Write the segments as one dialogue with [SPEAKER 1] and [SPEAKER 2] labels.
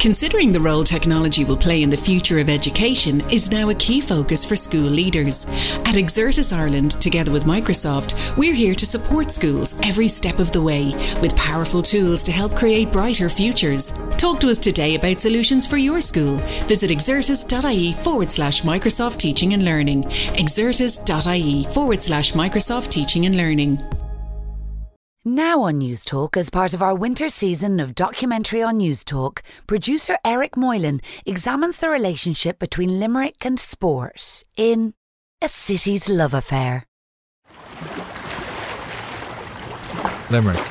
[SPEAKER 1] Considering the role technology will play in the future of education is now a key focus for school leaders. At Exertis Ireland, together with Microsoft, we're here to support schools every step of the way with powerful tools to help create brighter futures. Talk to us today about solutions for your school. Visit exertis.ie forward slash Microsoft Teaching and Learning. Exertis.ie forward slash Microsoft Teaching and Learning.
[SPEAKER 2] Now on Newstalk, as part of our winter season of documentary on Newstalk, producer Eric Moylan examines the relationship between Limerick and sport in A City's Love Affair.
[SPEAKER 3] Limerick,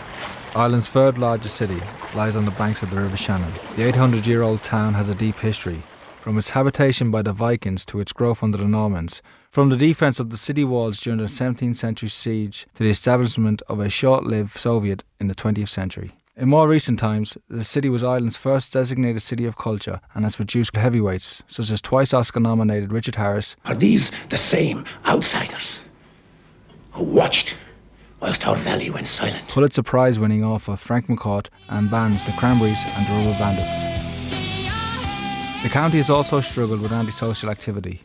[SPEAKER 3] Ireland's third largest city, lies on the banks of the River Shannon. The 800 year old town has a deep history, from its habitation by the Vikings to its growth under the Normans, from the defence of the city walls during the 17th century siege to the establishment of a short lived Soviet in the 20th century. In more recent times, the city was Ireland's first designated city of culture and has produced heavyweights such as twice Oscar nominated Richard Harris.
[SPEAKER 4] Are these the same outsiders who watched whilst our valley went silent?
[SPEAKER 3] Pulitzer Prize winning author Frank McCourt and bands The Cranberries and the Rubber Bandits. The county has also struggled with antisocial activity.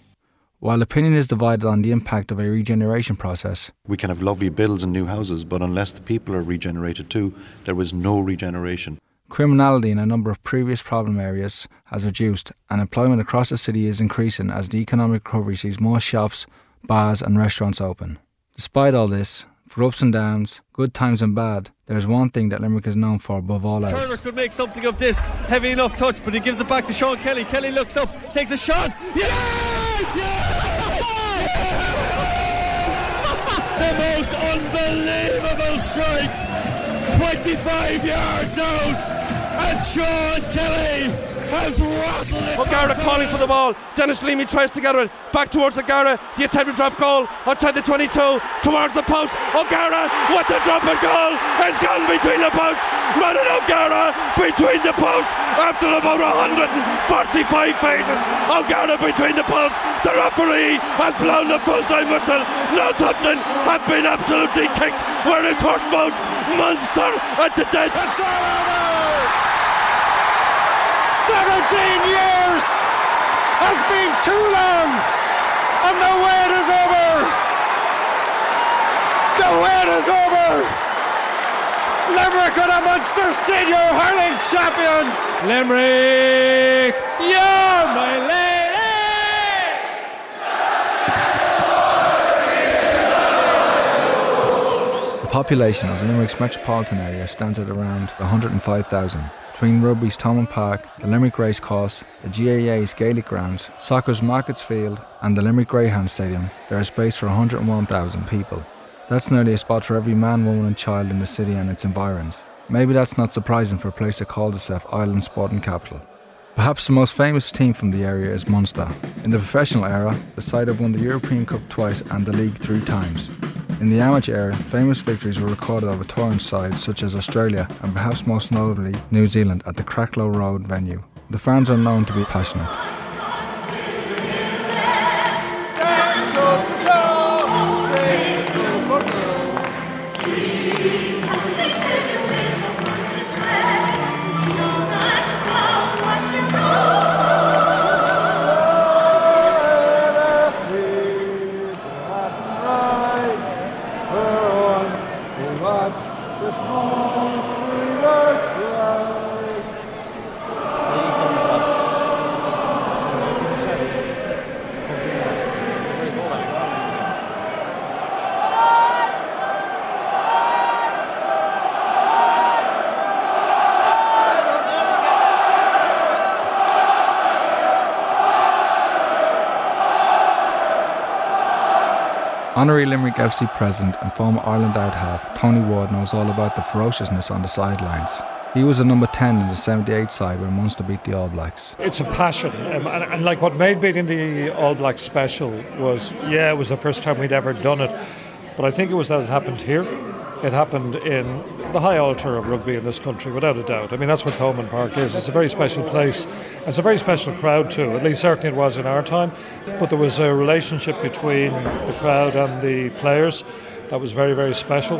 [SPEAKER 3] While opinion is divided on the impact of a regeneration process,
[SPEAKER 5] we can have lovely builds and new houses, but unless the people are regenerated too, there is no regeneration.
[SPEAKER 3] Criminality in a number of previous problem areas has reduced, and employment across the city is increasing as the economic recovery sees more shops, bars, and restaurants open. Despite all this, for ups and downs, good times and bad, there's one thing that Limerick is known for above all else.
[SPEAKER 6] Turner could make something of this heavy enough touch, but he gives it back to Sean Kelly. Kelly looks up, takes a shot. The most unbelievable strike. 25 yards out, and Sean Kelly has rattled.
[SPEAKER 7] O'Gara calling for the ball. Denis Leamy tries to get it back towards O'Gara. The attempted drop goal outside the 22 towards the post. O'Gara with the drop and goal has gone between the posts. Ronan O'Gara between the posts after about 145 paces. O'Gara between the posts. The referee has blown the full time whistle. Northampton have been absolutely kicked Where is it's hurt most. Munster at the dead.
[SPEAKER 8] It's all over! 17 years has been too long, and the wait is over. The wait is over. Limerick are the Munster Senior Hurling Champions.
[SPEAKER 6] Limerick, you're my lady.
[SPEAKER 3] The population of Limerick's metropolitan area stands at around 105,000 between Rugby's Thomond Park, the Limerick Racecourse, the GAA's Gaelic Grounds, soccer's Markets Field, and the Limerick Greyhound Stadium, there is space for 101,000 people. That's nearly a spot for every man, woman, and child in the city and its environs. Maybe that's not surprising for a place that calls itself Ireland's sporting capital. Perhaps the most famous team from the area is Munster. In the professional era, the side have won the European Cup twice and the league three times. In the amateur era, famous victories were recorded over touring sides such as Australia and perhaps most notably New Zealand at the Cracklow Road venue. The fans are known to be passionate. Limerick FC president and former Ireland out half Tony Ward knows all about the ferociousness on the sidelines. He was a number 10 in the 78 side when Munster beat the All Blacks.
[SPEAKER 9] It's a passion. Um, and, and, like what made beating the All Blacks special was, yeah, it was the first time we'd ever done it. But I think it was that it happened here. It happened in the high altar of rugby in this country, without a doubt. I mean, that's what Thomond Park is. It's a very special place. It's a very special crowd, too. At least, certainly, it was in our time. But there was a relationship between the crowd and the players that was very, very special.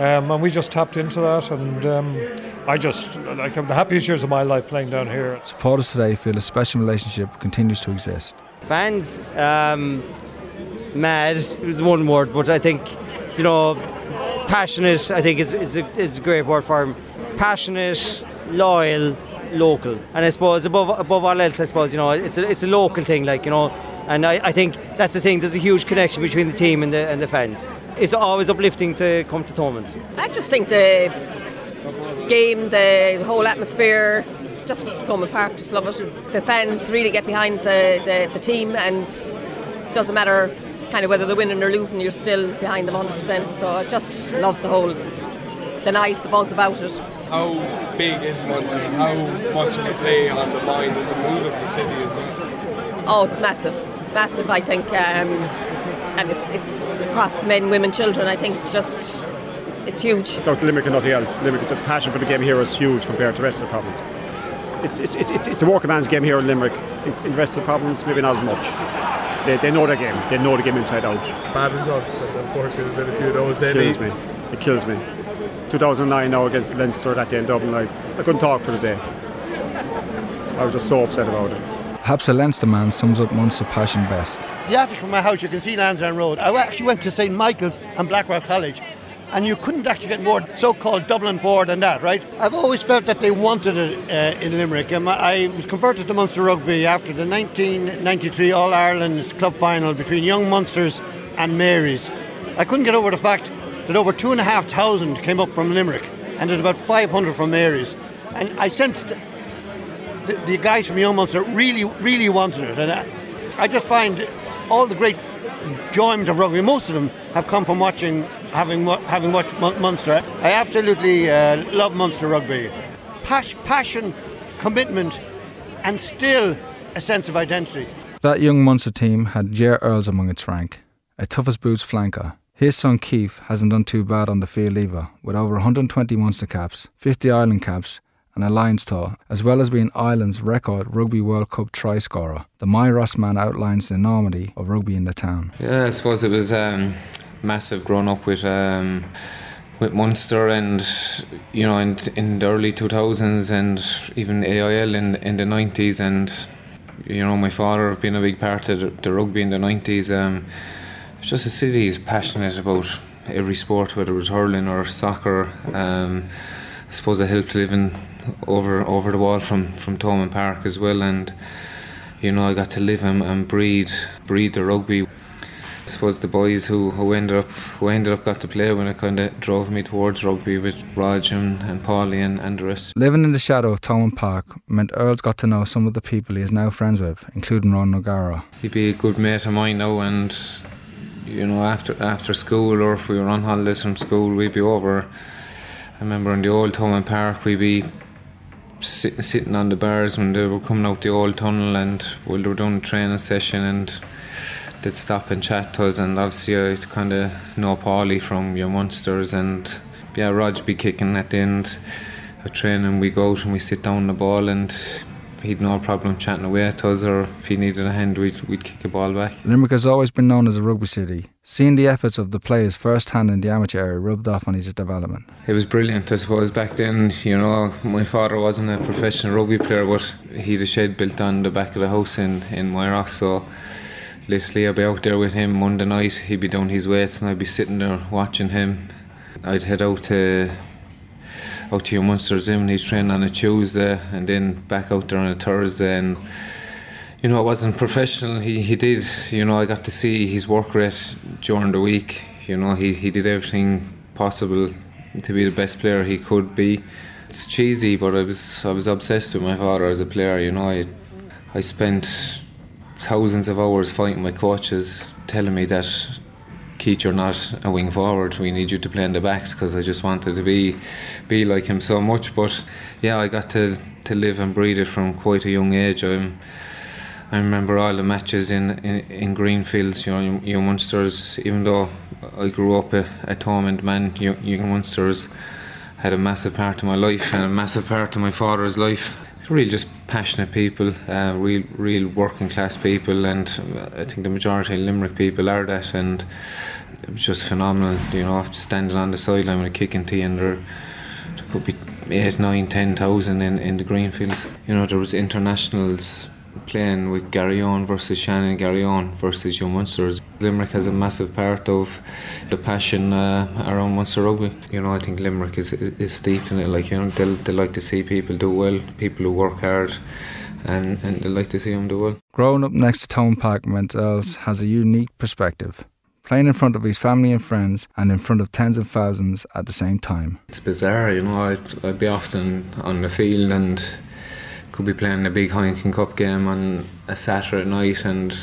[SPEAKER 9] Um, and we just tapped into that. And um,
[SPEAKER 10] I just like have the happiest years of my life playing down here.
[SPEAKER 3] Supporters today feel a special relationship continues to exist.
[SPEAKER 11] Fans, um, mad is one word, but I think you know, passionate. I think is is a, is a great word for him. Passionate, loyal, local, and I suppose above above all else, I suppose you know it's a it's a local thing, like you know. And I, I think that's the thing. There's a huge connection between the team and the and the fans. It's always uplifting to come to Thomond.
[SPEAKER 12] I just think the game, the whole atmosphere, just Thomond Park, just love it. The fans really get behind the, the, the team, and doesn't matter kind of whether they're winning or losing, you're still behind them 100%. So I just love the whole, the night, the buzz about it.
[SPEAKER 13] How big is Munster? How much does it play on the mind and the mood of the city as well?
[SPEAKER 12] Oh, it's massive, massive. I think, um, and it's it's across men, women, children. I think it's just it's huge.
[SPEAKER 14] Talk Limerick and nothing else. Limerick, the passion for the game here is huge compared to the rest of the province. It's, it's, it's, it's a working man's game here in Limerick. In, in the rest of the province, maybe not as much. They, they know their game. They know the game inside out.
[SPEAKER 13] Bad results, unfortunately, there's been a few of those.
[SPEAKER 14] It kills me. It kills me. 2009 now against Leinster that day in Dublin, I, I couldn't talk for the day. I was just so upset about it.
[SPEAKER 3] Perhaps a Leinster man sums up Munster passion best.
[SPEAKER 15] The attic from my house, you can see Lansdowne Road. I actually went to St Michael's and Blackrock College and you couldn't actually get more so-called Dublin forward than that, right? I've always felt that they wanted it uh, in Limerick. Um, I was converted to Munster Rugby after the 1993 All Ireland's club final between Young Munsters and Marys. I couldn't get over the fact that over two and a half thousand came up from Limerick, and there's about 500 from Marys, and I sensed the, guys from Young Munster really, really wanted it, and I just find all the great enjoyment of rugby. Most of them have come from watching, having having watched Munster. I absolutely uh, love Munster rugby. Pas- passion, commitment, and still a sense of identity.
[SPEAKER 3] That young Munster team had Ger Earls among its rank, a toughest boots flanker. His son Keith hasn't done too bad on the field either, with over 120 Munster caps, 50 Ireland caps, and a Lions tour, as well as being Ireland's record Rugby World Cup try scorer. The Moyross man outlines the enormity of rugby in the town.
[SPEAKER 16] Yeah, I suppose it was um, massive growing up with. Um, with Munster and you know in, in the early 2000s and even AIL in in the 90s and you know my father being a big part of the, the rugby in the 90s um, it's just a city is passionate about every sport whether it was hurling or soccer um, I suppose I helped living over over the wall from from Thomond Park as well and you know I got to live and, and breed breed the rugby I suppose the boys who, who ended up who ended up got to play when it kind of drove me towards rugby with Rog and, and Paulie and, and the rest.
[SPEAKER 3] Living in the shadow of Thomond Park meant Earls got to know some of the people he is now friends with, including Ron O'Gara.
[SPEAKER 16] He'd be a good mate of mine now, and you know after after school or if we were on holidays from school, we'd be over. I remember in the old Thomond Park, we'd be sitting sitting on the bars when they were coming out the old tunnel, and while they were doing a training session and they'd stop and chat to us and obviously I kind of know Paulie from Young Munsters and yeah Rog be kicking at the end of training. We go out and we sit down the ball and he'd no problem chatting away to us or if he needed a hand we'd, we'd kick a ball back.
[SPEAKER 3] Limerick has always been known as a rugby city. Seeing the efforts of the players firsthand in the amateur area rubbed off on his development.
[SPEAKER 16] It was brilliant I suppose back then you know my father wasn't a professional rugby player but he had a shed built on the back of the house in, in Moyross so literally I'd be out there with him Monday night he'd be doing his weights and I'd be sitting there watching him I'd head out to out to Young Munsters in he's training on a Tuesday and then back out there on a Thursday and you know it wasn't professional. He, he did you know I got to see his work rate during the week. You know he, he did everything possible to be the best player he could be. It's cheesy but I was I was obsessed with my father as a player you know. I I spent thousands of hours fighting my coaches telling me that Keith you're not a wing forward. We need you to play in the backs because I just wanted to be be like him so much. But yeah I got to to live and breathe it from quite a young age. I'm I remember all the matches in, in, in Greenfields, you know, young Munsters, even though I grew up a, a Thomond man, young, young Munsters had a massive part of my life and a massive part of my father's life really just passionate people, uh, real, real working class people, and I think the majority of Limerick people are that. And it was just phenomenal, you know, after standing on the sideline with a kicking tee, and there, there could be eight, nine, ten thousand in, in the Greenfields. You know, there was internationals playing with Garryowen versus Shannon Garryowen versus Young Munsters. Limerick has a massive part of the passion uh, around Munster rugby. You know, I think Limerick is, is, is steeped in it. Like, you know, they they like to see people do well, people who work hard, and, and they like to see them do well.
[SPEAKER 3] Growing up next to Thomond Park meant Earls has a unique perspective playing in front of his family and friends and in front of tens of thousands at the same time.
[SPEAKER 16] It's bizarre, you know, I'd, I'd be often on the field and could be playing a big Heineken Cup game on a Saturday night and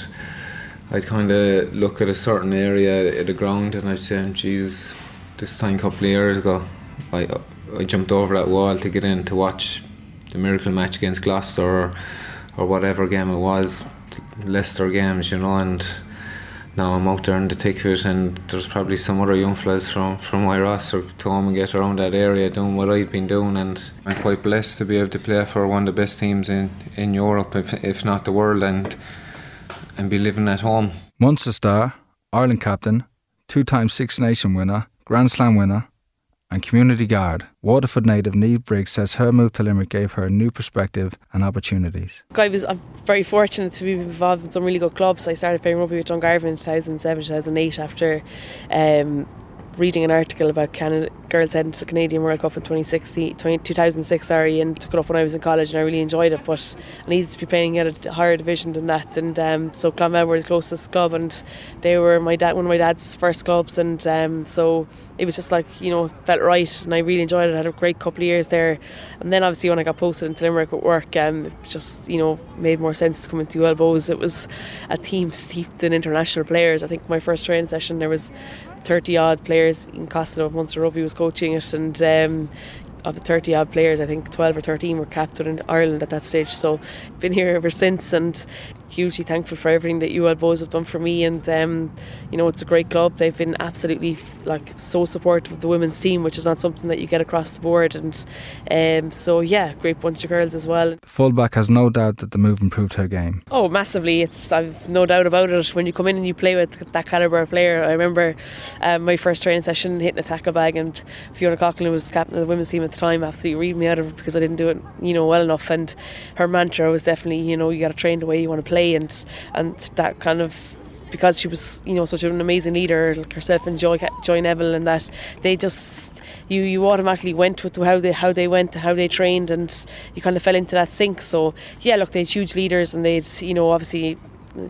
[SPEAKER 16] I'd kind of look at a certain area of the ground and I'd say, geez, this time a couple of years ago, I, I jumped over that wall to get in to watch the miracle match against Gloucester or, or whatever game it was, Leicester games, you know, and now I'm out there in the thick of it, and there's probably some other young fellas from from my roster to home and get around that area doing what I've been doing, and I'm quite blessed to be able to play for one of the best teams in, in Europe, if, if not the world, and and be living at home.
[SPEAKER 3] Munster star, Ireland captain, two-time Six Nation winner, Grand Slam winner, and community guard. Waterford native Niamh Briggs says her move to Limerick gave her a new perspective and opportunities.
[SPEAKER 17] I was I'm very fortunate to be involved in some really good clubs. I started playing rugby with Dungarvan in 2007 2008 after um, reading an article about Canada, girls heading to the Canadian World Cup in 2016, 20, 2006, sorry, and took it up when I was in college and I really enjoyed it. But I needed to be playing at a higher division than that, and um, so Clonmel were the closest club, and they were my dad, one of my dad's first clubs, and um, so it was just like you know felt right, and I really enjoyed it. I had a great couple of years there, and then obviously when I got posted into Limerick at work, um, it just you know made more sense to come into UL Bohs. It was a team steeped in international players. I think my first training session there was 30 odd players in Costello of Munster Rugby was coaching it and um, of the 30 odd players I think 12 or 13 were captain in Ireland at that stage. So been here ever since and hugely thankful for everything that you all boys have done for me. And um, you know it's a great club. They've been absolutely like so supportive of the women's team which is not something that you get across the board. And um, so yeah great bunch of girls as well.
[SPEAKER 3] The fullback has no doubt that the move improved her game.
[SPEAKER 17] Oh massively. It's I've no doubt about it. When you come in and you play with that calibre of player I remember um, my first training session hitting a tackle bag and Fiona Coghlan was captain of the women's team at the time absolutely read me out of it because I didn't do it you know well enough. And her mantra was definitely you know you got to train the way you want to play play and and that kind of because she was you know such an amazing leader like herself and Joy, Joy Neville and that they just you you automatically went with how they how they went how they trained and you kind of fell into that sink. So yeah look they had huge leaders and they'd you know obviously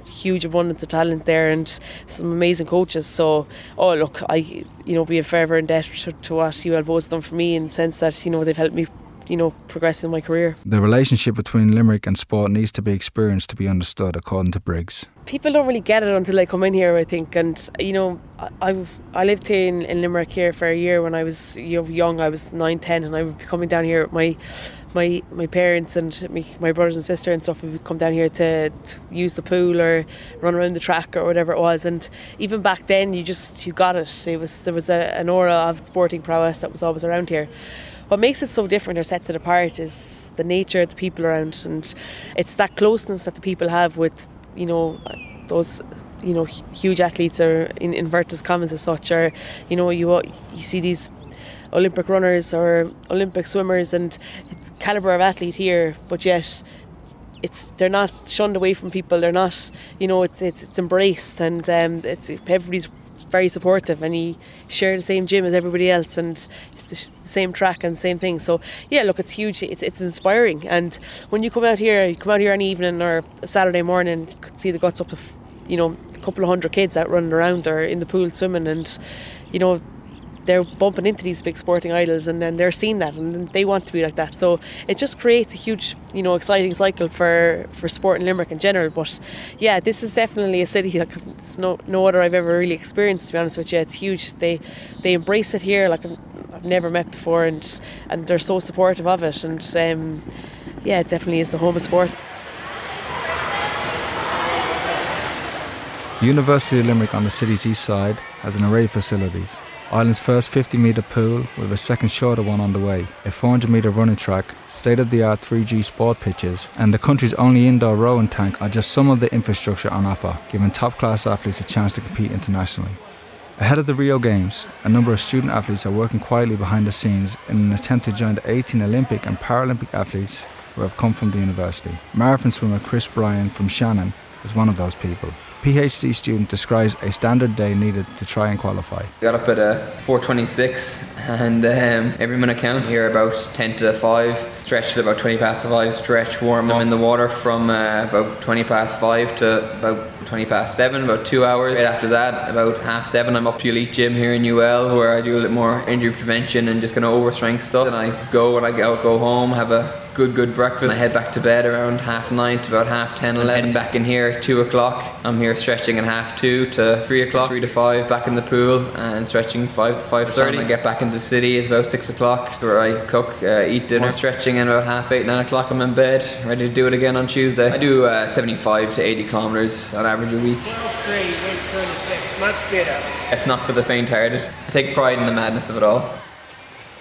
[SPEAKER 17] huge abundance of talent there and some amazing coaches. So oh look I you know be forever in debt to, to what you have both done for me in the sense that you know they've helped me you know, progress in my career.
[SPEAKER 3] The relationship between Limerick and sport needs to be experienced to be understood, according to Briggs.
[SPEAKER 17] People don't really get it until they come in here, I think. And you know, I I lived in, in Limerick here for a year when I was you know, young. I was nine, ten, and I would be coming down here. My my my parents and me, my brothers and sister and stuff would come down here to, to, use the pool or run around the track or whatever it was. And even back then, you just you got it. It was there was a, an aura of sporting prowess that was always around here what makes it so different or sets it apart is the nature of the people around, and it's that closeness that the people have with, you know, those you know huge athletes or in inverted commas as such or you know you you see these Olympic runners or Olympic swimmers and it's caliber of athlete here but yet it's they're not shunned away from people. They're not you know it's it's, it's embraced and um, it's everybody's very supportive and he shared the same gym as everybody else and the same track and same thing. So yeah, look, it's huge. It's, it's inspiring. And when you come out here, you come out here an evening or Saturday morning, you could see the guts up to, you know, a couple of hundred kids out running around or in the pool swimming, and you know, they're bumping into these big sporting idols and then they're seeing that and they want to be like that. So it just creates a huge you know exciting cycle for for sport in Limerick in general. But yeah this is definitely a city like it's no no other I've ever really experienced to be honest with you. It's huge. They they embrace it here like I've never met before and and they're so supportive of it. And um, yeah it definitely is the home of sport.
[SPEAKER 3] University of Limerick on the city's east side has an array of facilities Ireland's first 50 metre pool with a second shorter one on the way, a 400 metre running track, state of the art 3G sport pitches, and the country's only indoor rowing tank are just some of the infrastructure on offer, giving top class athletes a chance to compete internationally. Ahead of the Rio Games, a number of student athletes are working quietly behind the scenes in an attempt to join the 18 Olympic and Paralympic athletes who have come from the university. Marathon swimmer Chris Bryan from Shannon is one of those people. PhD student describes a standard day needed to try and qualify.
[SPEAKER 18] Got up at uh, 4:26, and um, every minute counts. Here about 10 to 5, stretch to about 20 past 5, stretch warm up in the water from uh, about 20 past 5 to about 20 past 7, about two hours. Right after that, about half 7, I'm up to Elite Gym here in UL where I do a little more injury prevention and just kind of overstrength stuff. And I go when I go home, have a good, good breakfast. I head back to bed around half nine to about half 10, 11. Heading back in here at 2 o'clock. I'm here stretching at half 2 to 3 o'clock, 3 to 5, back in the pool and stretching 5 to 5.30. I get back into the city, it's about 6 o'clock where I cook, uh, eat dinner, stretching, and about half 8, 9 o'clock I'm in bed, ready to do it again on Tuesday. I do uh, 75 to 80 kilometres on average a week.
[SPEAKER 19] 12, 26, much better.
[SPEAKER 18] If not for the faint-hearted. I take pride in the madness of it all.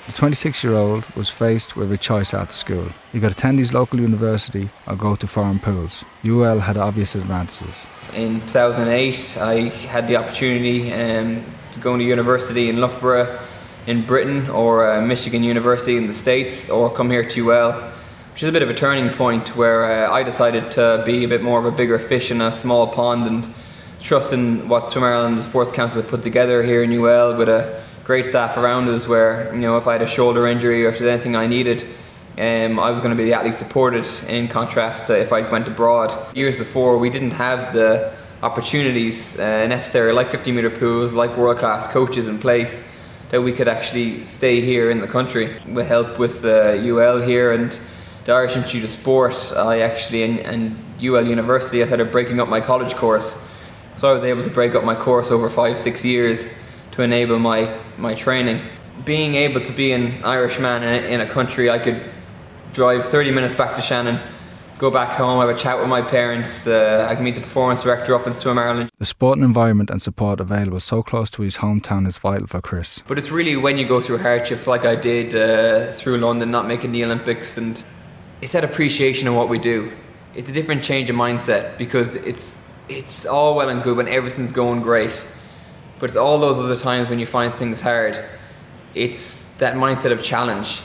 [SPEAKER 3] The 26 year old was faced with a choice after school. He could attend his local university or go to foreign pools. UL had obvious advantages.
[SPEAKER 18] In 2008, I had the opportunity um, to go to university in Loughborough in Britain or uh, Michigan University in the States or come here to UL, which is a bit of a turning point where uh, I decided to be a bit more of a bigger fish in a small pond and trust in what Swim Ireland and the Sports Council put together here in UL with a great staff around us where, you know, if I had a shoulder injury or if there's anything I needed, um, I was going to be the athlete supported in contrast to if I went abroad. Years before, we didn't have the opportunities uh, necessary, like 50 metre pools, like world class coaches in place, that we could actually stay here in the country. With help with uh, UL here and the Irish Institute of Sport, I actually, and, and UL University, I started breaking up my college course. So I was able to break up my course over five, six years to enable my, my training. Being able to be an Irishman in a, in a country I could drive 30 minutes back to Shannon, go back home, have a chat with my parents, uh, I can meet the performance director up in Swim Ireland.
[SPEAKER 3] The sporting environment and support available so close to his hometown is vital for Chris.
[SPEAKER 18] But it's really when you go through hardships like I did uh, through London, not making the Olympics, and it's that appreciation of what we do. It's a different change of mindset because it's it's all well and good when everything's going great but it's all those other times when you find things hard. It's that mindset of challenge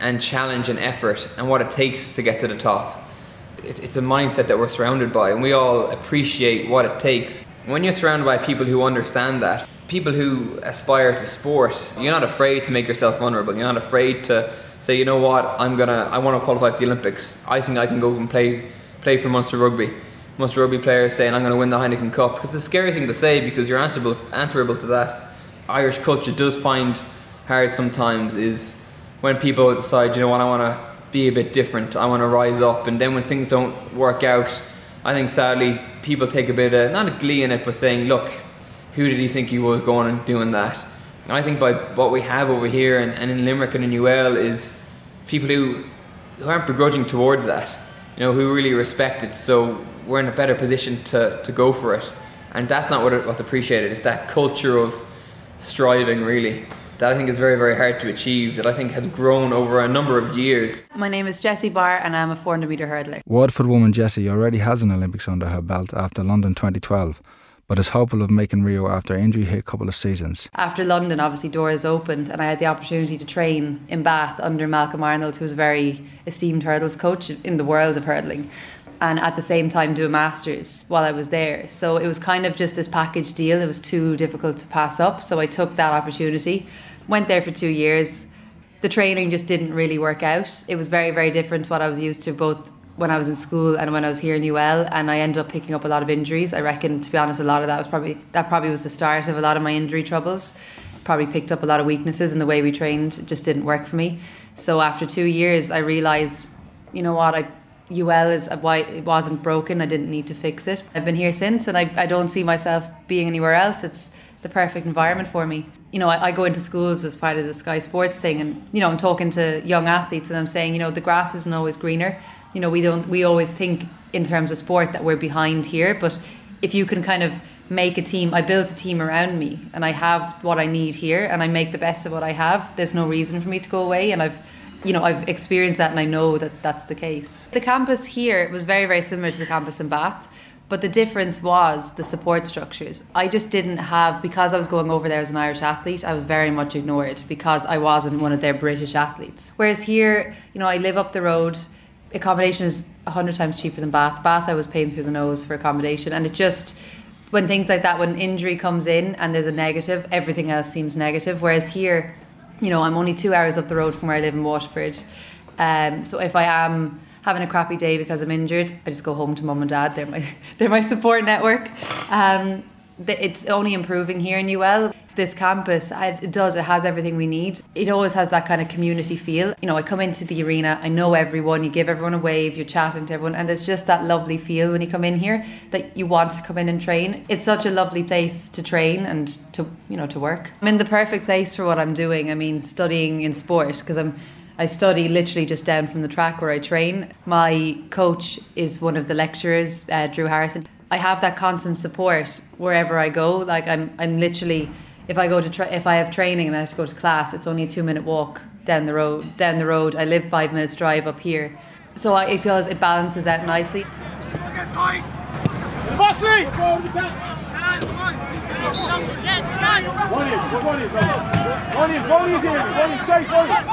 [SPEAKER 18] and challenge and effort and what it takes to get to the top. It's, a mindset that we're surrounded by, and we all appreciate what it takes. When you're surrounded by people who understand that, people who aspire to sport, you're not afraid to make yourself vulnerable. You're not afraid to say, you know what, I'm gonna, I want to qualify for the Olympics. I think I can go and play, play for Munster Rugby most rugby players saying I'm going to win the Heineken Cup. because It's a scary thing to say because you're answerable answerable to that. Irish culture does find hard sometimes is when people decide, you know what, I want to be a bit different. I want to rise up, and then when things don't work out, I think sadly people take a bit of not a glee in it, but saying, look, who did he think he was going and doing that? I think by what we have over here and, and in Limerick and in UL is people who who aren't begrudging towards that, you know, who really respect it. So we're in a better position to, to go for it. And that's not what it, what's appreciated. It's that culture of striving, really, that I think is very, very hard to achieve, that I think has grown over a number of years.
[SPEAKER 20] My name is Jessie Barr, and I'm a 400 metre hurdler.
[SPEAKER 3] Waterford woman Jessie already has an Olympics under her belt after London 2012 but is hopeful of making Rio after injury hit a couple of seasons.
[SPEAKER 20] After London, obviously doors opened, and I had the opportunity to train in Bath under Malcolm Arnold, who was a very esteemed hurdles coach in the world of hurdling and at the same time do a master's while I was there. So it was kind of just this package deal. It was too difficult to pass up. So I took that opportunity, went there for two years. The training just didn't really work out. It was very, very different to what I was used to both when I was in school and when I was here in UL and I ended up picking up a lot of injuries. I reckon to be honest a lot of that was probably that probably was the start of a lot of my injury troubles. Probably picked up a lot of weaknesses in the way we trained. Just didn't work for me. So after 2 years I realized you know what I UL is uh, why it wasn't broken. I didn't need to fix it. I've been here since, and I, I don't see myself being anywhere else. It's the perfect environment for me. You know, I, I go into schools as part of the Sky Sports thing, and you know, I'm talking to young athletes, and I'm saying, you know, the grass isn't always greener. You know, we don't. We always think in terms of sport that we're behind here, but if you can kind of make a team, I build a team around me, and I have what I need here, and I make the best of what I have. There's no reason for me to go away, and I've you know, I've experienced that and I know that that's the case. The campus here was very, very similar to the campus in Bath, But the difference was the support structures. I just didn't have, because I was going over there as an Irish athlete, I was very much ignored because I wasn't one of their British athletes. Whereas here, you know, I live up the road, accommodation is 100 times cheaper than Bath. Bath, I was paying through the nose for accommodation, and it just, when things like that, when injury comes in and there's a negative, everything else seems negative. Whereas here, you know, I'm only two hours up the road from where I live in Waterford. Um, so if I am having a crappy day because I'm injured, I just go home to mum and dad. They're my they're my support network. Um, it's only improving here in UL. This campus, it does, it has everything we need. It always has that kind of community feel. You know, I come into the arena, I know everyone, you give everyone a wave, you're chatting to everyone, and there's just that lovely feel when you come in here that you want to come in and train. It's such a lovely place to train and to, you know, to work. I'm in the perfect place for what I'm doing. I mean, studying in sport, because I'm I study literally just down from the track where I train. My coach is one of the lecturers, uh, Drew Harrison. I have that constant support wherever I go. Like I'm, I'm literally, if I go to, tra- if I have training and I have to go to class, it's only a two minute walk down the road. Down the road, I live five minutes drive up here, so I, it does. It balances out nicely.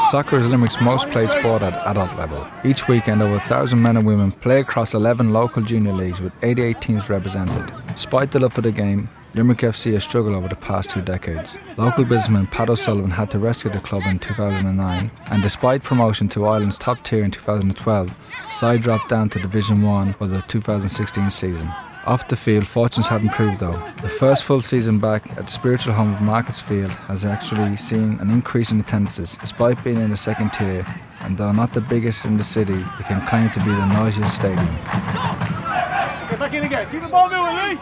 [SPEAKER 3] Soccer is Limerick's most played sport at adult level. Each weekend, over 1,000 men and women play across 11 local junior leagues with 88 teams represented. Despite the love for the game, Limerick FC has struggled over the past two decades. Local businessman Pat O'Sullivan had to rescue the club in 2009, and despite promotion to Ireland's top tier in 2012, the side dropped down to Division 1 for the 2016 season. Off the field, fortunes have improved though. The first full season back at the spiritual home of Markets Field has actually seen an increase in attendances, despite being in the second tier, and though not the biggest in the city, it can claim to be the noisiest stadium.
[SPEAKER 6] Get back in again. Keep the ball moving, Lee.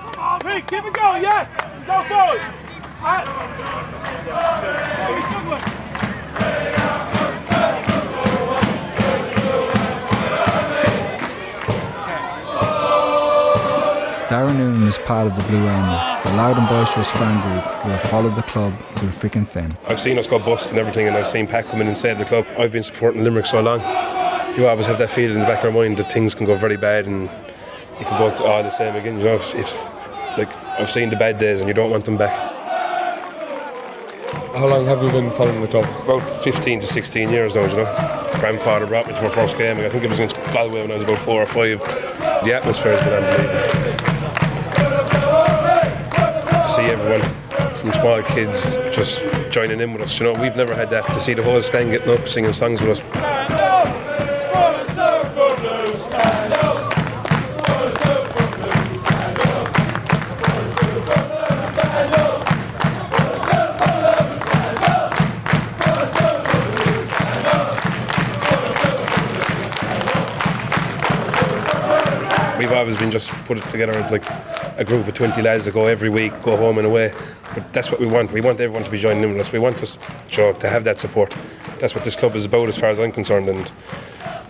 [SPEAKER 6] Lee, keep it going, yeah. Go forward.
[SPEAKER 3] Darren Noonan is part of the Blue Army, the loud and boisterous fan group who have followed the club through thick and thin.
[SPEAKER 21] I've seen us go bust and everything, and I've seen Pat come in and save the club. I've been supporting Limerick so long. You always have that feeling in the back of your mind that things can go very bad and you can go to all the same again. You know, if, if like I've seen the bad days and you don't want them back.
[SPEAKER 13] How long have you been following the club?
[SPEAKER 21] About 15 to 16 years now, you know. Grandfather brought me to my first game. I think it was against Galway when I was about four or five. The atmosphere has been unbelievable. To see everyone from small kids just joining in with us, you know, we've never had that. To see the whole stand getting up, singing songs with us. we've always been just put it together like a group of 20 lads that go every week, go home and away. But that's what we want. We want everyone to be joining in with us. We want us know, to have that support. That's what this club is about, as far as I'm concerned. And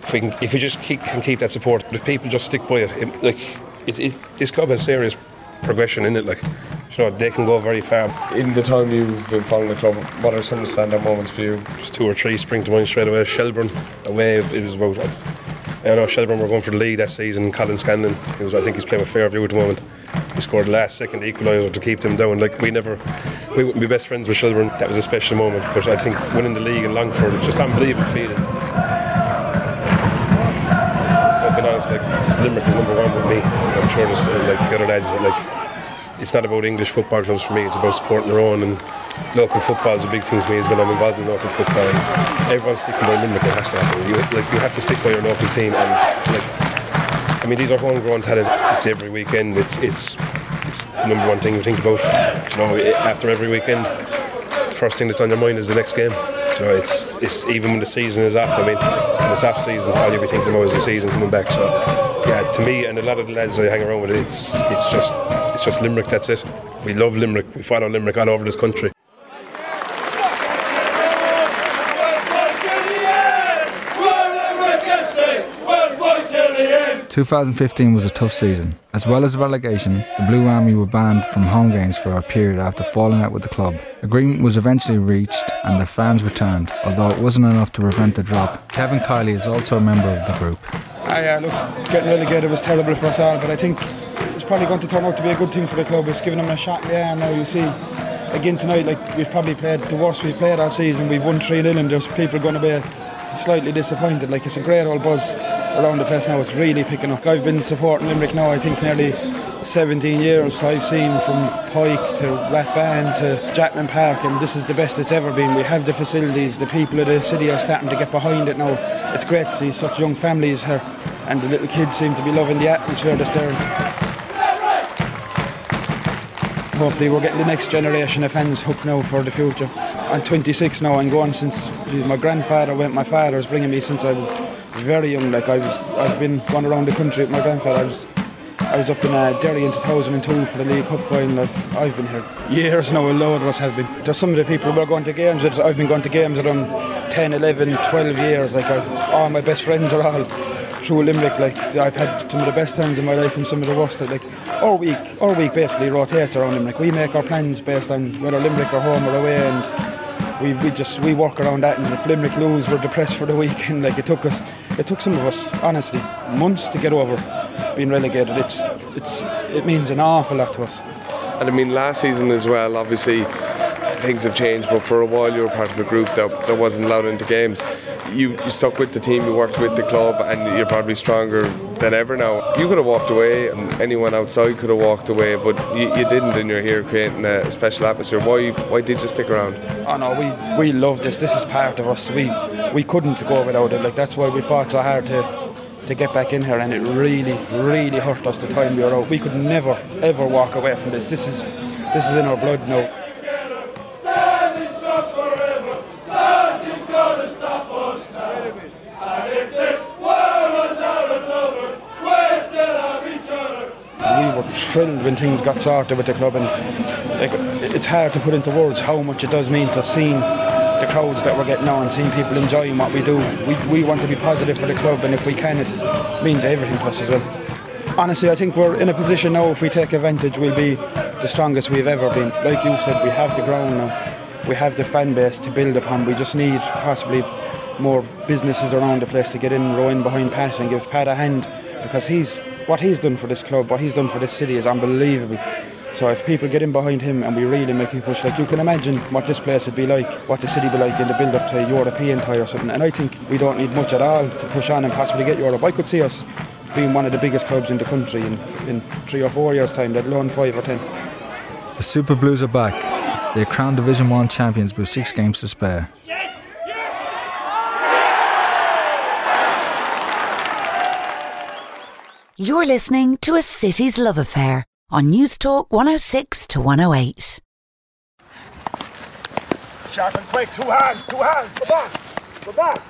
[SPEAKER 21] if we can, if we just keep, can keep that support, but if people just stick by it, it like it, it, this club has serious progression in it. Like you know, they can go very far.
[SPEAKER 13] In the time you've been following the club, what are some of the stand-up moments for you?
[SPEAKER 21] Just two or three spring to mind straight away. Shelbourne away, it was about. I know Shelbourne were going for the lead that season. Colin Scanlon, was, I think he's playing with Fairview at the moment. He scored the last second equaliser to keep them down. Like we never, we wouldn't be best friends with Shelbourne. That was a special moment. But I think winning the league in Longford, it's just unbelievable feeling. I've been honest, like Limerick is number one with me. I'm sure uh, like the other lads, like it's not about English football clubs for me. It's about supporting their own and local football is a big thing to me as well. I'm involved in local football. And everyone's sticking by Limerick. It has to happen. You like you have to stick by your local team and like. I mean, these are homegrown talent. It's every weekend. It's it's it's the number one thing you think about. You know, after every weekend, the first thing that's on your mind is the next game. You know, it's it's even when the season is off. I mean, when it's off season, all you'll be thinking about is the season coming back. So, yeah, to me and a lot of the lads I hang around with, it's it's just it's just Limerick. That's it. We love Limerick. We follow Limerick all over this country.
[SPEAKER 3] 2015 was a tough season. As well as relegation, the Blue Army were banned from home games for a period after falling out with the club. Agreement was eventually reached and the fans returned, although it wasn't enough to prevent the drop. Kevin Kiley is also a member of the group.
[SPEAKER 22] I, yeah, look, getting relegated was terrible for us all, but I think it's probably going to turn out to be a good thing for the club. It's giving them a shot the arm now. You see, again tonight, like we've probably played the worst we've played all season. We've won 3 0, and there's people going to be slightly disappointed. Like it's a great old buzz around the place now. It's really picking up. I've been supporting Limerick now, I think, nearly 17 years. I've seen from Pike to Rathbane to Jackman Park, and this is the best it's ever been. We have the facilities, the people of the city are starting to get behind it now. It's great to see such young families here, and the little kids seem to be loving the atmosphere that's there. Hopefully, we're getting the next generation of fans hooked now for the future. I'm 26 now and going since my grandfather went. My father's bringing me since I was very young. Like I was, I've been going around the country with my grandfather. I was I was up in uh, Derry in 2002 for the League Cup final. I've, I've been here years now, a load of us have been. Just some of the people who are going to games, I've been going to games them 10, 11, 12 years. Like I've, all my best friends are all through Limerick. Like I've had some of the best times in my life and some of the worst. Like all week, our week basically rotates around Limerick. We make our plans based on whether Limerick are home or away, and we, we just we work around that. And if Limerick lose, we're depressed for the weekend. Like it took us, it took some of us honestly months to get over being relegated. It's it's it means an awful lot to us.
[SPEAKER 13] And I mean, last season as well. Obviously, things have changed, but for a while you were part of a group that, that wasn't allowed into games. You, you stuck with the team, you worked with the club, and you're probably stronger than ever now. You could have walked away, and anyone outside could have walked away, but you, you didn't, and you're here creating a special atmosphere. Why why did you stick around?
[SPEAKER 22] Oh no, we we love this. This is part of us. We we couldn't go without it. Like that's why we fought so hard to to get back in here, and it really, really hurt us the time we were out. We could never, ever walk away from this. This is, this is in our blood now. Thrilled when things got sorted with the club, and like, it's hard to put into words how much it does mean to seeing the crowds that we're getting now and seeing people enjoying what we do. We, we want to be positive for the club, and if we can, it means everything to us as well. Honestly, I think we're in a position now. If we take advantage, we'll be the strongest we've ever been. Like you said, we have the ground now. We have the fan base to build upon. We just need possibly more businesses around the place to get in, row in behind Pat, and give Pat a hand because he's what he's done for this club, what he's done for this city is unbelievable. So if people get in behind him and we really make a push, like you can imagine what this place would be like, what the city would be like in the build up to a European tie or something. And I think we don't need much at all to push on and possibly get Europe. I could see us being one of the biggest clubs in the country in, in three or four years' time, let alone five or ten.
[SPEAKER 3] The Super Blues are back. They're crowned Division 1 champions with six games to spare.
[SPEAKER 2] You're listening to A City's Love Affair on Newstalk 106 to 108.
[SPEAKER 8] Sharp and quick, two hands, two hands, go back, go back.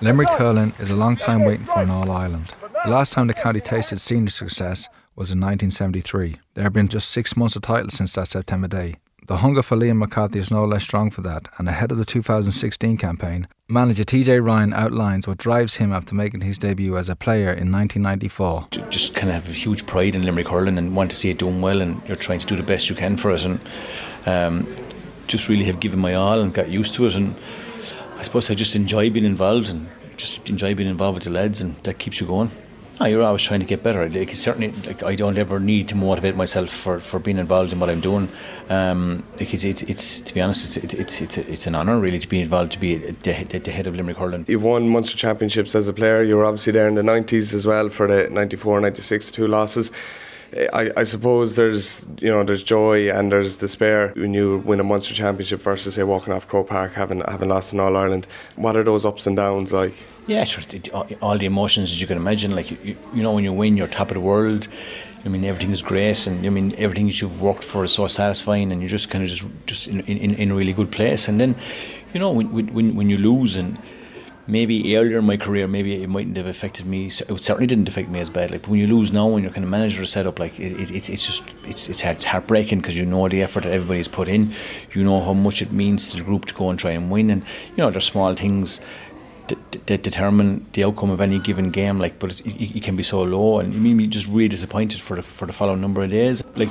[SPEAKER 3] Limerick Hurling is a long time waiting for an All Ireland. The last time the county tasted senior success was in 1973. There have been just six months of title since that September day. The hunger for Liam McCarthy is no less strong for that, and ahead of the 2016 campaign, manager TJ Ryan outlines what drives him after making his debut as a player in 1994.
[SPEAKER 23] Just kind of have a huge pride in Limerick hurling and want to see it doing well, and you're trying to do the best you can for it, and um, just really have given my all and got used to it, and I suppose I just enjoy being involved and just enjoy being involved with the lads, and that keeps you going. Oh, you're always trying to get better. Like certainly, like I don't ever need to motivate myself for, for being involved in what I'm doing. Um, like it's, it's, it's to be honest, it's it's it's, it's an honour really to be involved to be the, the, the head of Limerick hurling.
[SPEAKER 13] You've won Munster championships as a player. You were obviously there in the 90s as well for the 94, 96, two losses. I, I suppose there's you know there's joy and there's despair when you win a Munster championship versus say walking off Croke Park having having lost in All Ireland. What are those ups and downs like?
[SPEAKER 23] Yeah, sure. All the emotions that you can imagine. Like you, you know, when you win, you're top of the world. I mean, everything is great, and I mean, everything that you've worked for is so satisfying, and you're just kind of just just in, in, in a really good place. And then, you know, when when when you lose, and maybe earlier in my career, maybe it mightn't have affected me. It certainly didn't affect me as badly. But when you lose now, when you're kind of manager set up, like it, it, it's it's just it's it's, it's heartbreaking because you know the effort that everybody's put in. You know how much it means to the group to go and try and win, and you know there's small things determine the outcome of any given game. Like, but it, it, can be so low, and you mean me just really disappointed for the for the following number of days. Like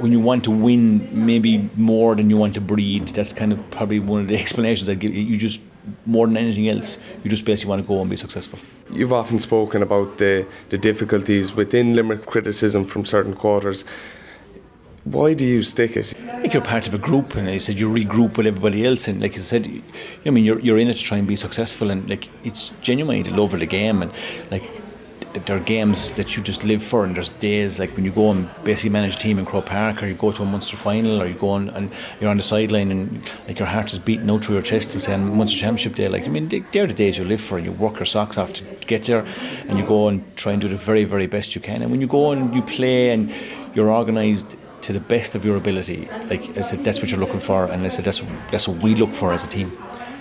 [SPEAKER 23] when you want to win, maybe more than you want to breed. That's kind of probably one of the explanations I give. You just more than anything else, you just basically want to go and be successful.
[SPEAKER 13] You've often spoken about the, the difficulties within Limerick criticism from certain quarters. Why do you stick it?
[SPEAKER 23] I think you're part of a group, and I said you regroup with everybody else, and like I said, I mean you're you're in it to try and be successful, and like it's genuinely the love of the game, and like there are games that you just live for, and there's days like when you go and basically manage a team in Croke Park, or you go to a Munster final, or you go on and you're on the sideline, and like your heart is beating out through your chest and saying Munster Championship Day. Like I mean, they're the days you live for. And you work your socks off to get there, and you go and try and do the very very best you can. And when you go and you play and you're organised to the best of your ability, like I said, that's what you're looking for, and I said that's that's what we look for as a team.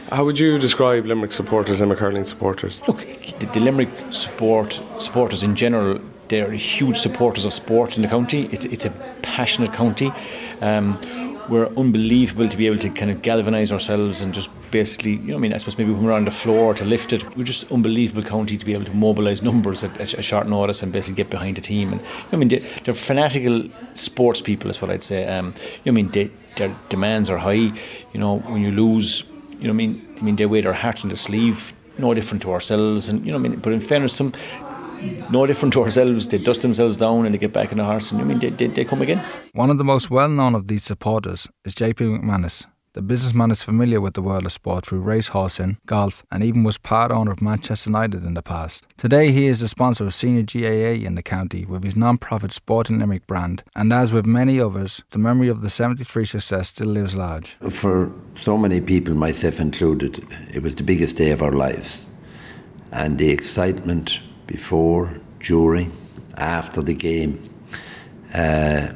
[SPEAKER 13] How would you describe Limerick supporters and McCurling supporters?
[SPEAKER 23] Look, the, the Limerick support supporters in general, they're huge supporters of sport in the county. It's it's a passionate county. Um, we're unbelievable to be able to kind of galvanise ourselves and just basically, you know, I mean, I suppose maybe when we're on the floor to lift it, we're just unbelievable county to be able to mobilise numbers at, at, a short notice and basically get behind a team. And I mean, they're, they're fanatical sports people, is what I'd say. Um, you know, I mean, they, their demands are high. You know, when you lose you know, I mean, I mean, they wear their heart on the sleeve, no different to ourselves, and you know, I mean, but in fairness, some no different to ourselves. They dust themselves down and they get back in the horse, and I mean, they, they, they come again.
[SPEAKER 3] One of the most well known of these supporters is JP McManus, the businessman is familiar with the world of sport through racehorsing, golf, and even was part owner of Manchester United in the past. Today, he is the sponsor of senior GAA in the county with his non profit Sporting Limerick brand, and as with many others, the memory of the 73 success still lives large.
[SPEAKER 24] For so many people, myself included, it was the biggest day of our lives. And the excitement before, during, after the game, uh,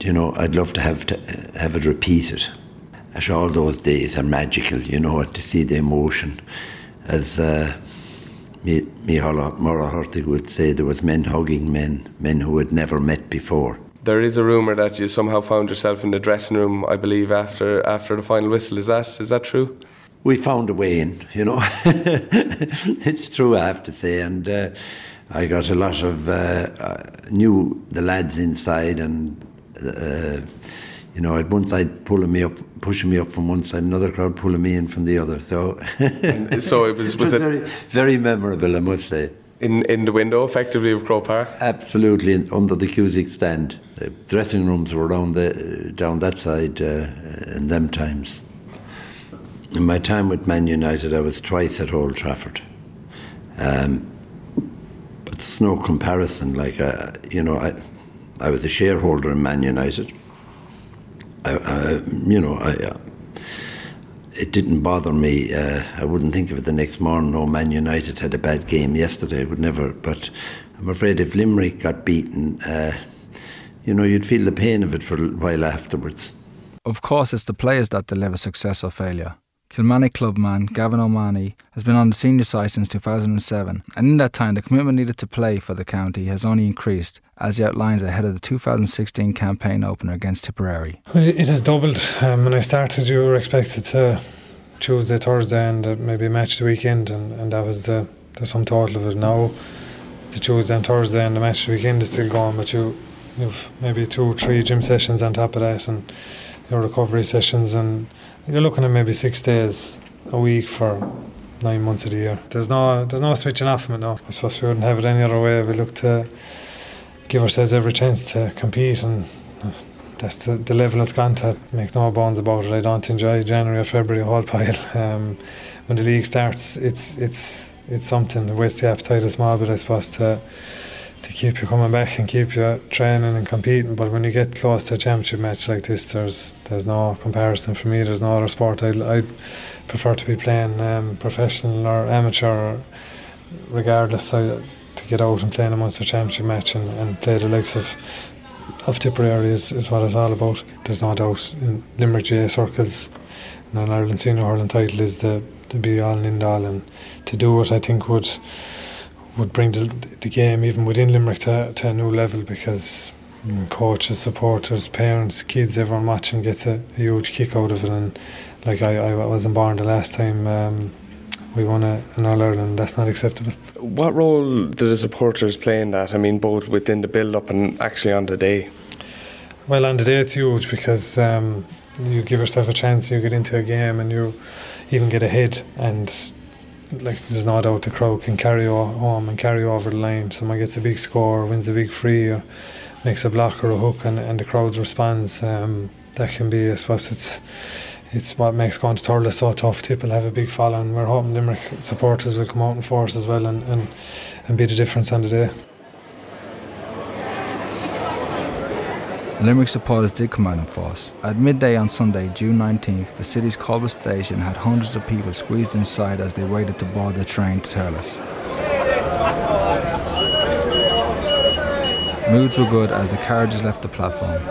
[SPEAKER 24] you know, I'd love to have to have it repeated as all those days are magical, you know, to see the emotion. As uh, Mícheál Ó Muircheartaigh would say, there was men hugging men, men who had never met before.
[SPEAKER 13] There is a rumour that you somehow found yourself in the dressing room, I believe, after after the final whistle. Is that is that true?
[SPEAKER 24] We found a way in, you know. it's true, I have to say, and uh, I got a lot of uh, uh knew the lads inside and uh, you know, at one side pulling me up, pushing me up from one side, another crowd pulling me in from the other. So,
[SPEAKER 13] so it was,
[SPEAKER 24] it was,
[SPEAKER 13] it
[SPEAKER 24] very, very memorable, I must say.
[SPEAKER 13] In in the window, effectively, of Croke Park.
[SPEAKER 24] Absolutely, under the Cusack stand. The dressing rooms were around the down that side uh, in them times. In my time with Man United, I was twice at Old Trafford. Um, but there's no comparison. Like, uh, you know, I, I was a shareholder in Man United. I, I, you know, I, uh, it didn't bother me. Uh, I wouldn't think of it the next morning. No, Man United had a bad game yesterday. I would never. But I'm afraid if Limerick got beaten, uh, you know, you'd feel the pain of it for a while afterwards.
[SPEAKER 3] Of course, it's the players that deliver success or failure. Kilmallock clubman Gavin O'Mahony has been on the senior side since 2007, and in that time, the commitment needed to play for the county has only increased, as he outlines ahead of the 2016 campaign opener against Tipperary.
[SPEAKER 10] It has doubled. Um, when I started, you were expected to Tuesday, Thursday, and uh, maybe a match the weekend, and, and that was the, the sum total of it. Now, the Tuesday and Thursday and the match the weekend is still going, but you, you've maybe two or three gym sessions on top of that, and your recovery sessions and you're looking at maybe six days a week for nine months of the year. There's no there's no switching off from it now. I suppose we wouldn't have it any other way. We look to give ourselves every chance to compete and that's the, the level it's gone to. Make no bones about it. I don't enjoy January or February a whole pile. Um, when the league starts, it's it's it's something. It wastes the appetite a small bit, I suppose, to to keep you coming back and keep you training and competing. But when you get close to a championship match like this, there's there's no comparison for me. There's no other sport I'd, I'd prefer to be playing um, professional or amateur, regardless. I, to get out and play in a Munster Championship match and, and play the likes of of Tipperary is, is what it's all about. There's no doubt in Limerick GAA circles, and an Ireland senior hurling title is the the be all and end all, and to do it, I think would would bring the, the game even within Limerick to, to a new level because mm, coaches, supporters, parents, kids, everyone watching gets a, a, huge kick out of it. And like I, I wasn't born the last time um, we won a, an All Ireland, that's not acceptable.
[SPEAKER 13] What role do the supporters play in that? I mean, both within the build up and actually on the day?
[SPEAKER 10] Well, on the day it's huge because um, you give yourself a chance, you get into a game and you even get ahead and like there's no doubt the crowd can carry you home and carry you over the line. Someone gets a big score, wins a big free, or makes a block or a hook, and, and the crowd responds. Um, that can be, I suppose, it's it's what makes going to Thurles so tough. People have a big following. We're hoping Limerick supporters will come out in force as well and, and, and be the difference on the day.
[SPEAKER 3] Limerick supporters did come out in force. At midday on Sunday, June 19th, the city's Colbert station had hundreds of people squeezed inside as they waited to board the train to Thurles. Moods were good as the carriages left the platform.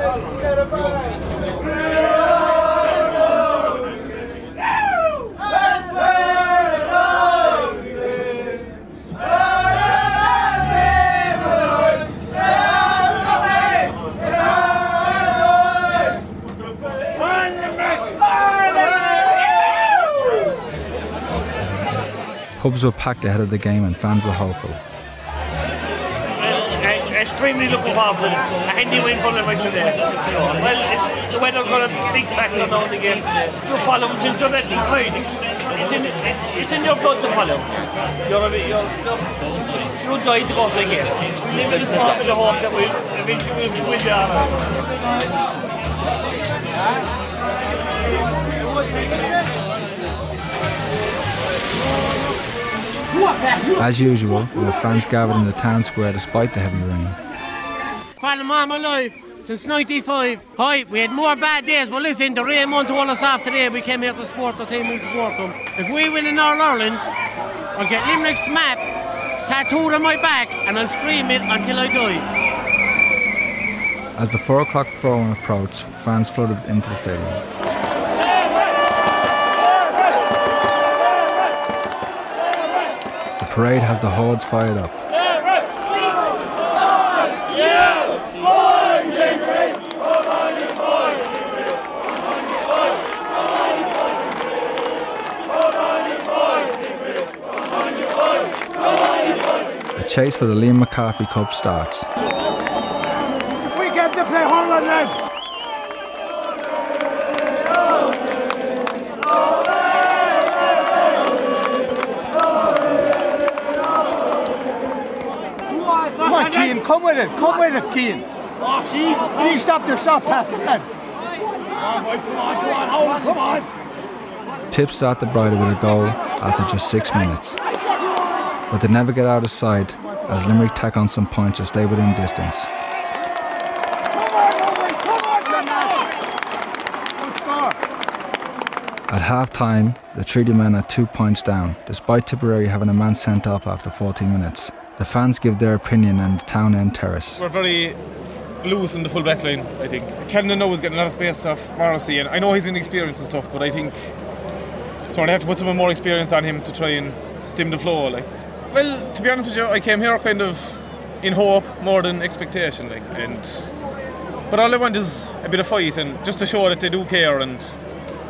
[SPEAKER 3] Pubs were packed ahead of the game and fans were hopeful.
[SPEAKER 25] extremely looking forward to. A handy win for Limerick today. well, the weather's got a big factor now in the game today. You follow them since you're at It's in, it's, it's in your blood to follow. You're, you're, you're, you die to go to the game. We live in the hope, the hope that we eventually will win the uh,
[SPEAKER 3] As usual, there were fans gathered in the town square despite the heavy rain.
[SPEAKER 19] Following all my life since 95. Hi, we had more bad days, but listen, the rain won't hold us off today. We came here to support the team and support them. If we win in All Ireland, I'll get Limerick's map tattooed on my back and I'll scream it until I die.
[SPEAKER 3] As the 4 o'clock throw-in approached, fans flooded into the stadium. Parade has the hordes fired up. The chase for the Liam McCarthy Cup starts.
[SPEAKER 8] Come with it. Come with it, Keane. Oh, You stop your soft pass, lads. Come on, boys. Come on. Come on. Hold on. Come on.
[SPEAKER 3] Tip start the Bridal with a goal after just six minutes. But they never get out of sight as Limerick tack on some points to stay within distance. At half time, the Treaty men are two points down, despite Tipperary having a man sent off after 14 minutes. The fans give their opinion and the town end terrace.
[SPEAKER 26] We're very loose in the full back line, I think. Kennan knows getting a lot of space off Morrissey, and I know he's inexperienced and stuff, but I think so they have to put some more experience on him to try and stem the flow. Like, well, to be honest with you, I came here kind of in hope more than expectation, like, and but all I want is a bit of fight and just to show that they do care and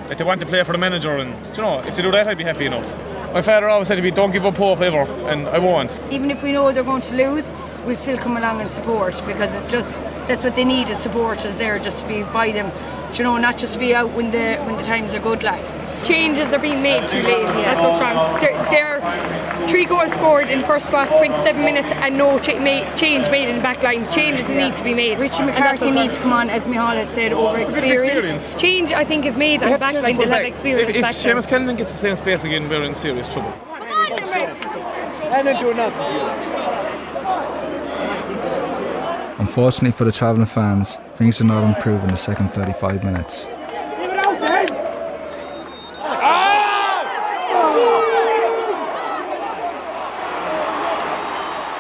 [SPEAKER 26] that they want to play for the manager, and you know, if they do that, I'd be happy enough. My father always said to me, don't give up hope ever, and I won't.
[SPEAKER 27] Even if we know they're going to lose, we'll still come along and support because it's just that's what they need is supporters there just to be by them. you know, not just to be out when the when the times are good like
[SPEAKER 28] changes are being made too late. That's what's wrong. They're, they're three goals scored in first spot, 27 minutes, and no ch- made, change made in the back line. Changes need to be made.
[SPEAKER 27] Richie McCarthy needs to come on, as Mihal had said, over experience. experience.
[SPEAKER 28] Change, I think, is made on the back line. They'll have experience.
[SPEAKER 26] If, if Seamus Kennan gets the same space again, we're in serious trouble.
[SPEAKER 8] And then do nothing.
[SPEAKER 3] Unfortunately for the travelling fans, things did not improve in the second 35 minutes.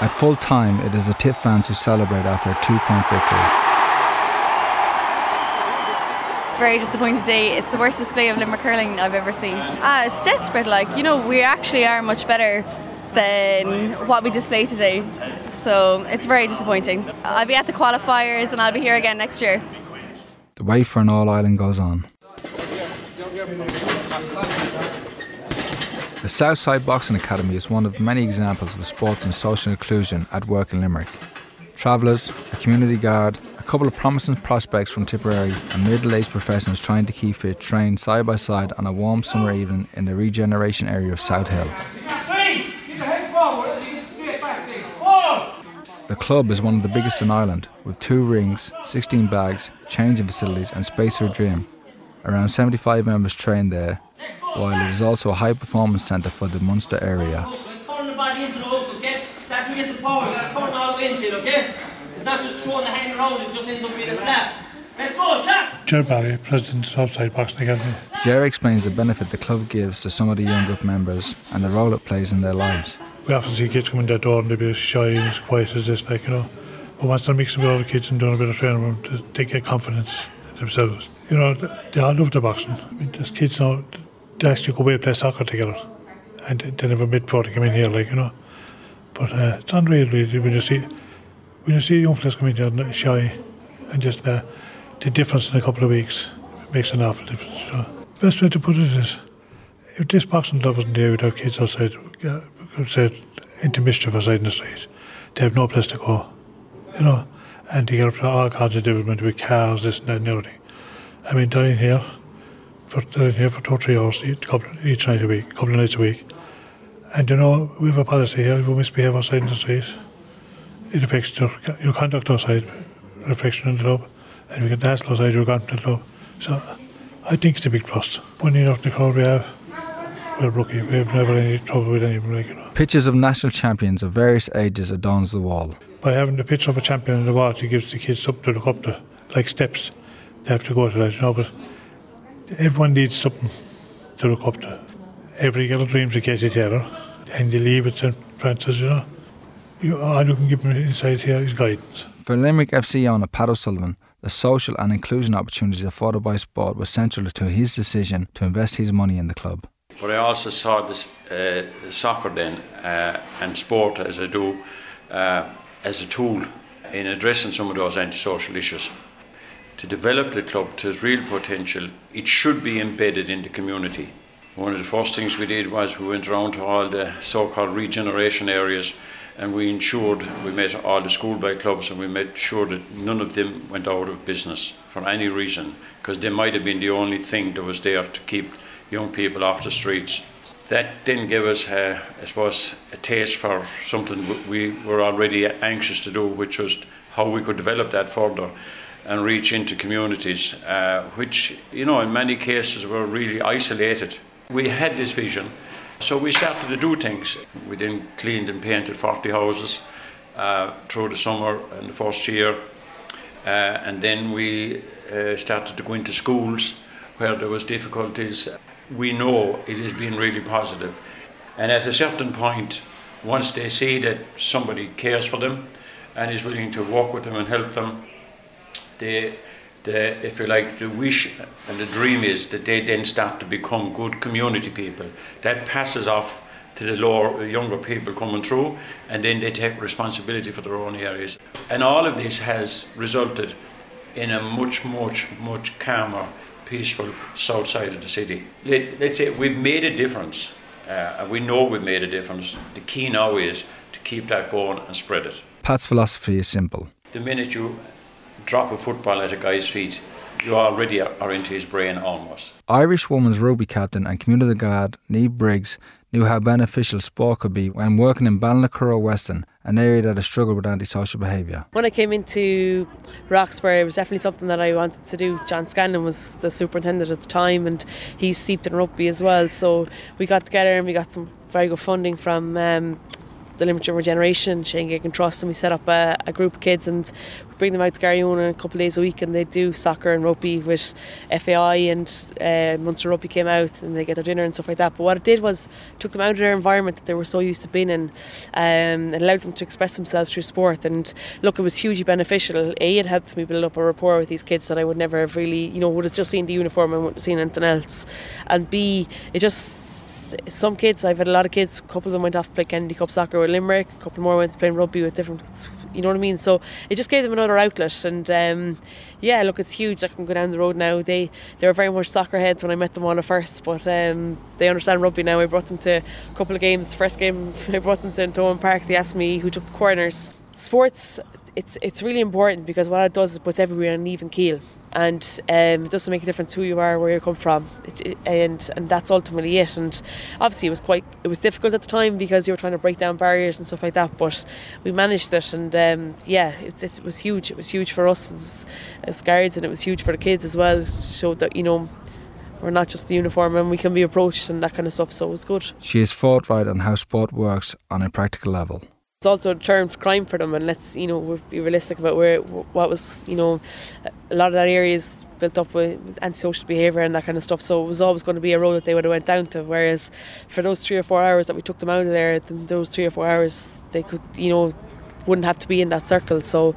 [SPEAKER 3] At full time, it is the Tip fans who celebrate after a two point victory.
[SPEAKER 29] Very disappointed day. It's the worst display of Limerick hurling I've ever seen. Ah, it's desperate. Like you know, we actually are much better than what we displayed today. So it's very disappointing. I'll be at the qualifiers and I'll be here again next year.
[SPEAKER 3] The wait for an All Ireland goes on. The Southside Boxing Academy is one of many examples of sports and social inclusion at work in Limerick. Travellers, a community guard, a couple of promising prospects from Tipperary, and middle aged professionals trying to keep fit train side by side on a warm summer evening in the regeneration area of Southill. The club is one of the biggest in Ireland, with two rings, 16 bags, changing facilities, and space for a gym. Around 75 members train there, while it is also a high performance centre for the Munster area.
[SPEAKER 30] Turn the body into the hook, okay? That's where you get the power. You gotta turn all the way into it, okay? It's not just throwing the hand around, it just ends up being a slap. Let's go, shots!
[SPEAKER 31] Ger Barry, President of Southside Boxing Academy.
[SPEAKER 3] Jerry explains the benefit the club gives to some of the younger members and the role it plays in their lives.
[SPEAKER 31] We often see kids come in that door and they be as shy and as quiet as this, like, you know. But once they're mixing with other kids and doing a bit of training, with them, they get confidence in themselves. You know, they all love the boxing. I mean, there's kids now, they actually go away and play soccer together. And they never met before they come in here, like, you know. But uh, it's unreal, really, when you see, when you see young players come in here shy and just uh, the difference in a couple of weeks makes an awful difference, you know. Best way to put it is, if this boxing club wasn't there, we'd have kids outside, uh, say, into mischief outside in the street. They have no place to go, you know, and they get up to all kinds of development with cars, this and that and everything. I mean, they're here for, they're here for two or three hours each, couple, each night a week, couple of nights a week. And you know, we have a policy here, we misbehave outside in the street, it affects your, your conduct outside, reflection in the club, and we get the hassle outside, you're gone from the club. So I think it's a big plus. When you know the crowd we have, we're lucky. We have never any trouble with anyone, like, you know.
[SPEAKER 3] Pictures of national champions of various ages adorns the wall.
[SPEAKER 31] By having the picture of a champion on the wall, it gives the kids something to look up to, like steps. They have to go to that, you know, but everyone needs something to look up to. Every girl dreams of Katie Taylor, Andy Lee at St. Francis, you know. You, all you can give them inside here is guidance.
[SPEAKER 3] For Limerick FC owner Pat O'Sullivan, the social and inclusion opportunities afforded by sport was central to his decision to invest his money in the club.
[SPEAKER 32] But I also saw this uh, soccer then uh, and sport as I do uh, as a tool in addressing some of those antisocial issues. To develop the club to its real potential, it should be embedded in the community. One of the first things we did was we went around to all the so-called regeneration areas and we ensured we met all the schoolboy clubs and we made sure that none of them went out of business for any reason because they might have been the only thing that was there to keep young people off the streets. That then gave us, I suppose, a taste for something we were already anxious to do, which was how we could develop that further and reach into communities, uh, which, you know, in many cases were really isolated. We had this vision, so we started to do things. We then cleaned and painted 40 houses uh, through the summer and the first year, uh, and then we uh, started to go into schools where there was difficulties we know it has been really positive. And at a certain point, once they see that somebody cares for them and is willing to work with them and help them, they, the, if you like, the wish and the dream is that they then start to become good community people. That passes off to the lower, younger people coming through, and then they take responsibility for their own areas. And all of this has resulted in a much, much, much calmer peaceful south side of the city. Let, us say we've made a difference, uh, and we know we've made a difference. The key now is to keep that going and spread it.
[SPEAKER 3] Pat's philosophy is simple.
[SPEAKER 32] The minute you drop a football at a guy's feet, you already are into his brain almost.
[SPEAKER 3] Irish women's rugby captain and community guard Niamh Briggs knew how beneficial sport could be when working in Ballinacurra Weston, an area that has struggled with antisocial behaviour.
[SPEAKER 17] When I came into Roxboro, it was definitely something that I wanted to do. John Scanlon was the superintendent at the time, and he's steeped in rugby as well. So we got together and we got some very good funding from um, the Limerick Regeneration, Shane Gagan Trust, and we set up a, a, group of kids and we bring them out to Garryowen a couple of days a week and they do soccer and rugby with FAI and uh, Munster Rugby came out and they get their dinner and stuff like that. But what it did was took them out of their environment that they were so used to being in um, and allowed them to express themselves through sport. And look, it was hugely beneficial. A, it helped me build up a rapport with these kids that I would never have really, you know, would have just seen the uniform and wouldn't have seen anything else. And B, it just some kids, I've had a lot of kids, a couple of them went off to play Kennedy Cup soccer with Limerick, a couple more went to play rugby with different, you know what I mean? So it just gave them another outlet. And um, yeah, look, it's huge. I can go down the road now. They they were very much soccer heads when I met them on at first, but um, they understand rugby now. I brought them to a couple of games. The first game, I brought them to Thomond Park. They asked me who took the corners. Sports, it's it's really important because what it does is it puts everybody on an even keel and um, it doesn't make a difference who you are, where you come from, it, and and that's ultimately it. And obviously, it was quite it was difficult at the time because you were trying to break down barriers and stuff like that. But we managed it, and um, yeah, it, it, was huge. It was huge for us as, as guards, and it was huge for the kids as well. It showed that you know we're not just the uniform and we can be approached and that kind of stuff. So it was good.
[SPEAKER 3] She is forthright on how sport works on a practical level.
[SPEAKER 17] It's also a term for crime for them, and let's you know be realistic about where what was you know a lot of that area is built up with antisocial behaviour and that kind of stuff. So it was always going to be a road that they would have went down to. Whereas for those three or four hours that we took them out of there, those three or four hours they could you know wouldn't have to be in that circle. So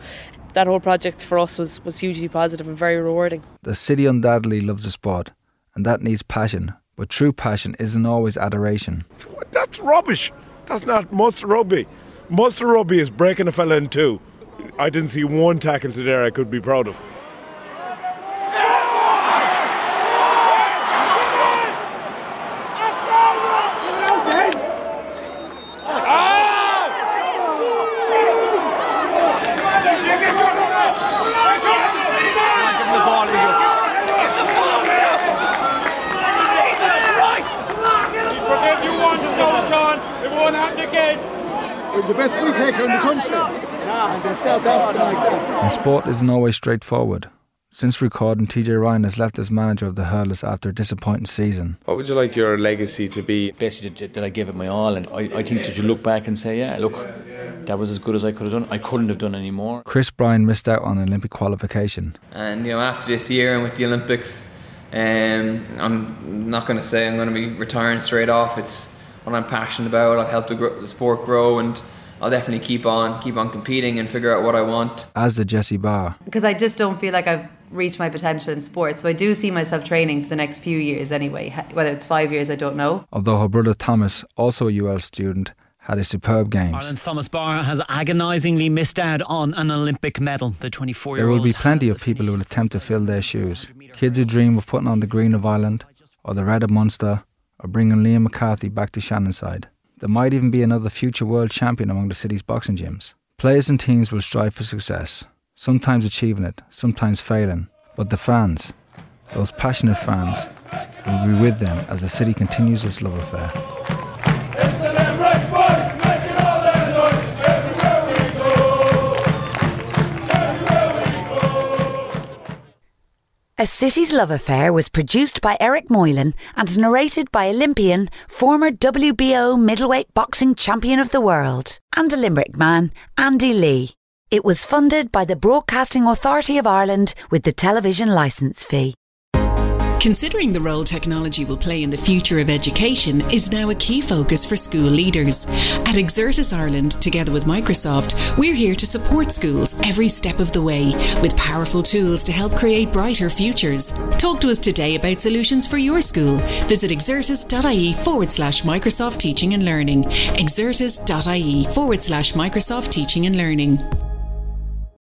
[SPEAKER 17] that whole project for us was was hugely positive and very rewarding.
[SPEAKER 3] The city undoubtedly loves the sport, and that needs passion. But true passion isn't always adoration.
[SPEAKER 6] That's rubbish. That's not Munster rugby. Munster rugby is breaking a fella in two. I didn't see one tackle today I could be proud of.
[SPEAKER 22] the best free taker in the country.
[SPEAKER 3] And sport isn't always straightforward. Since recording, TJ Ryan has left as manager of the Hurlers after a disappointing season.
[SPEAKER 13] What would you like your legacy to be?
[SPEAKER 23] Basically, that I gave it my all, and I, I think that you look back and say, yeah, look, that was as good as I could have done. I couldn't have done any more.
[SPEAKER 3] Chris Bryan missed out on Olympic qualification.
[SPEAKER 18] And you know, after this year and with the Olympics, um, I'm not going to say I'm going to be retiring straight off. It's what I'm passionate about. I've helped the, the sport grow, and I'll definitely keep on, keep on competing and figure out what I want.
[SPEAKER 3] As did Jessie Barr.
[SPEAKER 20] Because I just don't feel like I've reached my potential in sport, so I do see myself training for the next few years anyway. Whether it's five years, I don't know.
[SPEAKER 3] Although her brother Thomas, also a UL student, had a superb game.
[SPEAKER 33] Ireland's Thomas Barr has agonisingly missed out on an Olympic medal. The 24
[SPEAKER 3] year old. There will be plenty of people who will attempt to fill their shoes. Kids who dream of putting on the green of Ireland, or the red of Munster, or bringing Liam McCarthy back to Shannonside. There might even be another future world champion among the city's boxing gyms. Players and teams will strive for success, sometimes achieving it, sometimes failing. But the fans, those passionate fans, will be with them as the city continues its love affair.
[SPEAKER 2] A City's Love Affair was produced by Eric Moylan and narrated by Olympian, former WBO middleweight boxing champion of the world, and a Limerick man, Andy Lee. It was funded by the Broadcasting Authority of Ireland with the television licence fee.
[SPEAKER 1] Considering the role technology will play in the future of education is now a key focus for school leaders. At Exertis Ireland, together with Microsoft, we're here to support schools every step of the way with powerful tools to help create brighter futures. Talk to us today about solutions for your school. Visit exertis.ie forward slash Microsoft Teaching and Learning. Exertis.ie forward slash Microsoft Teaching and Learning.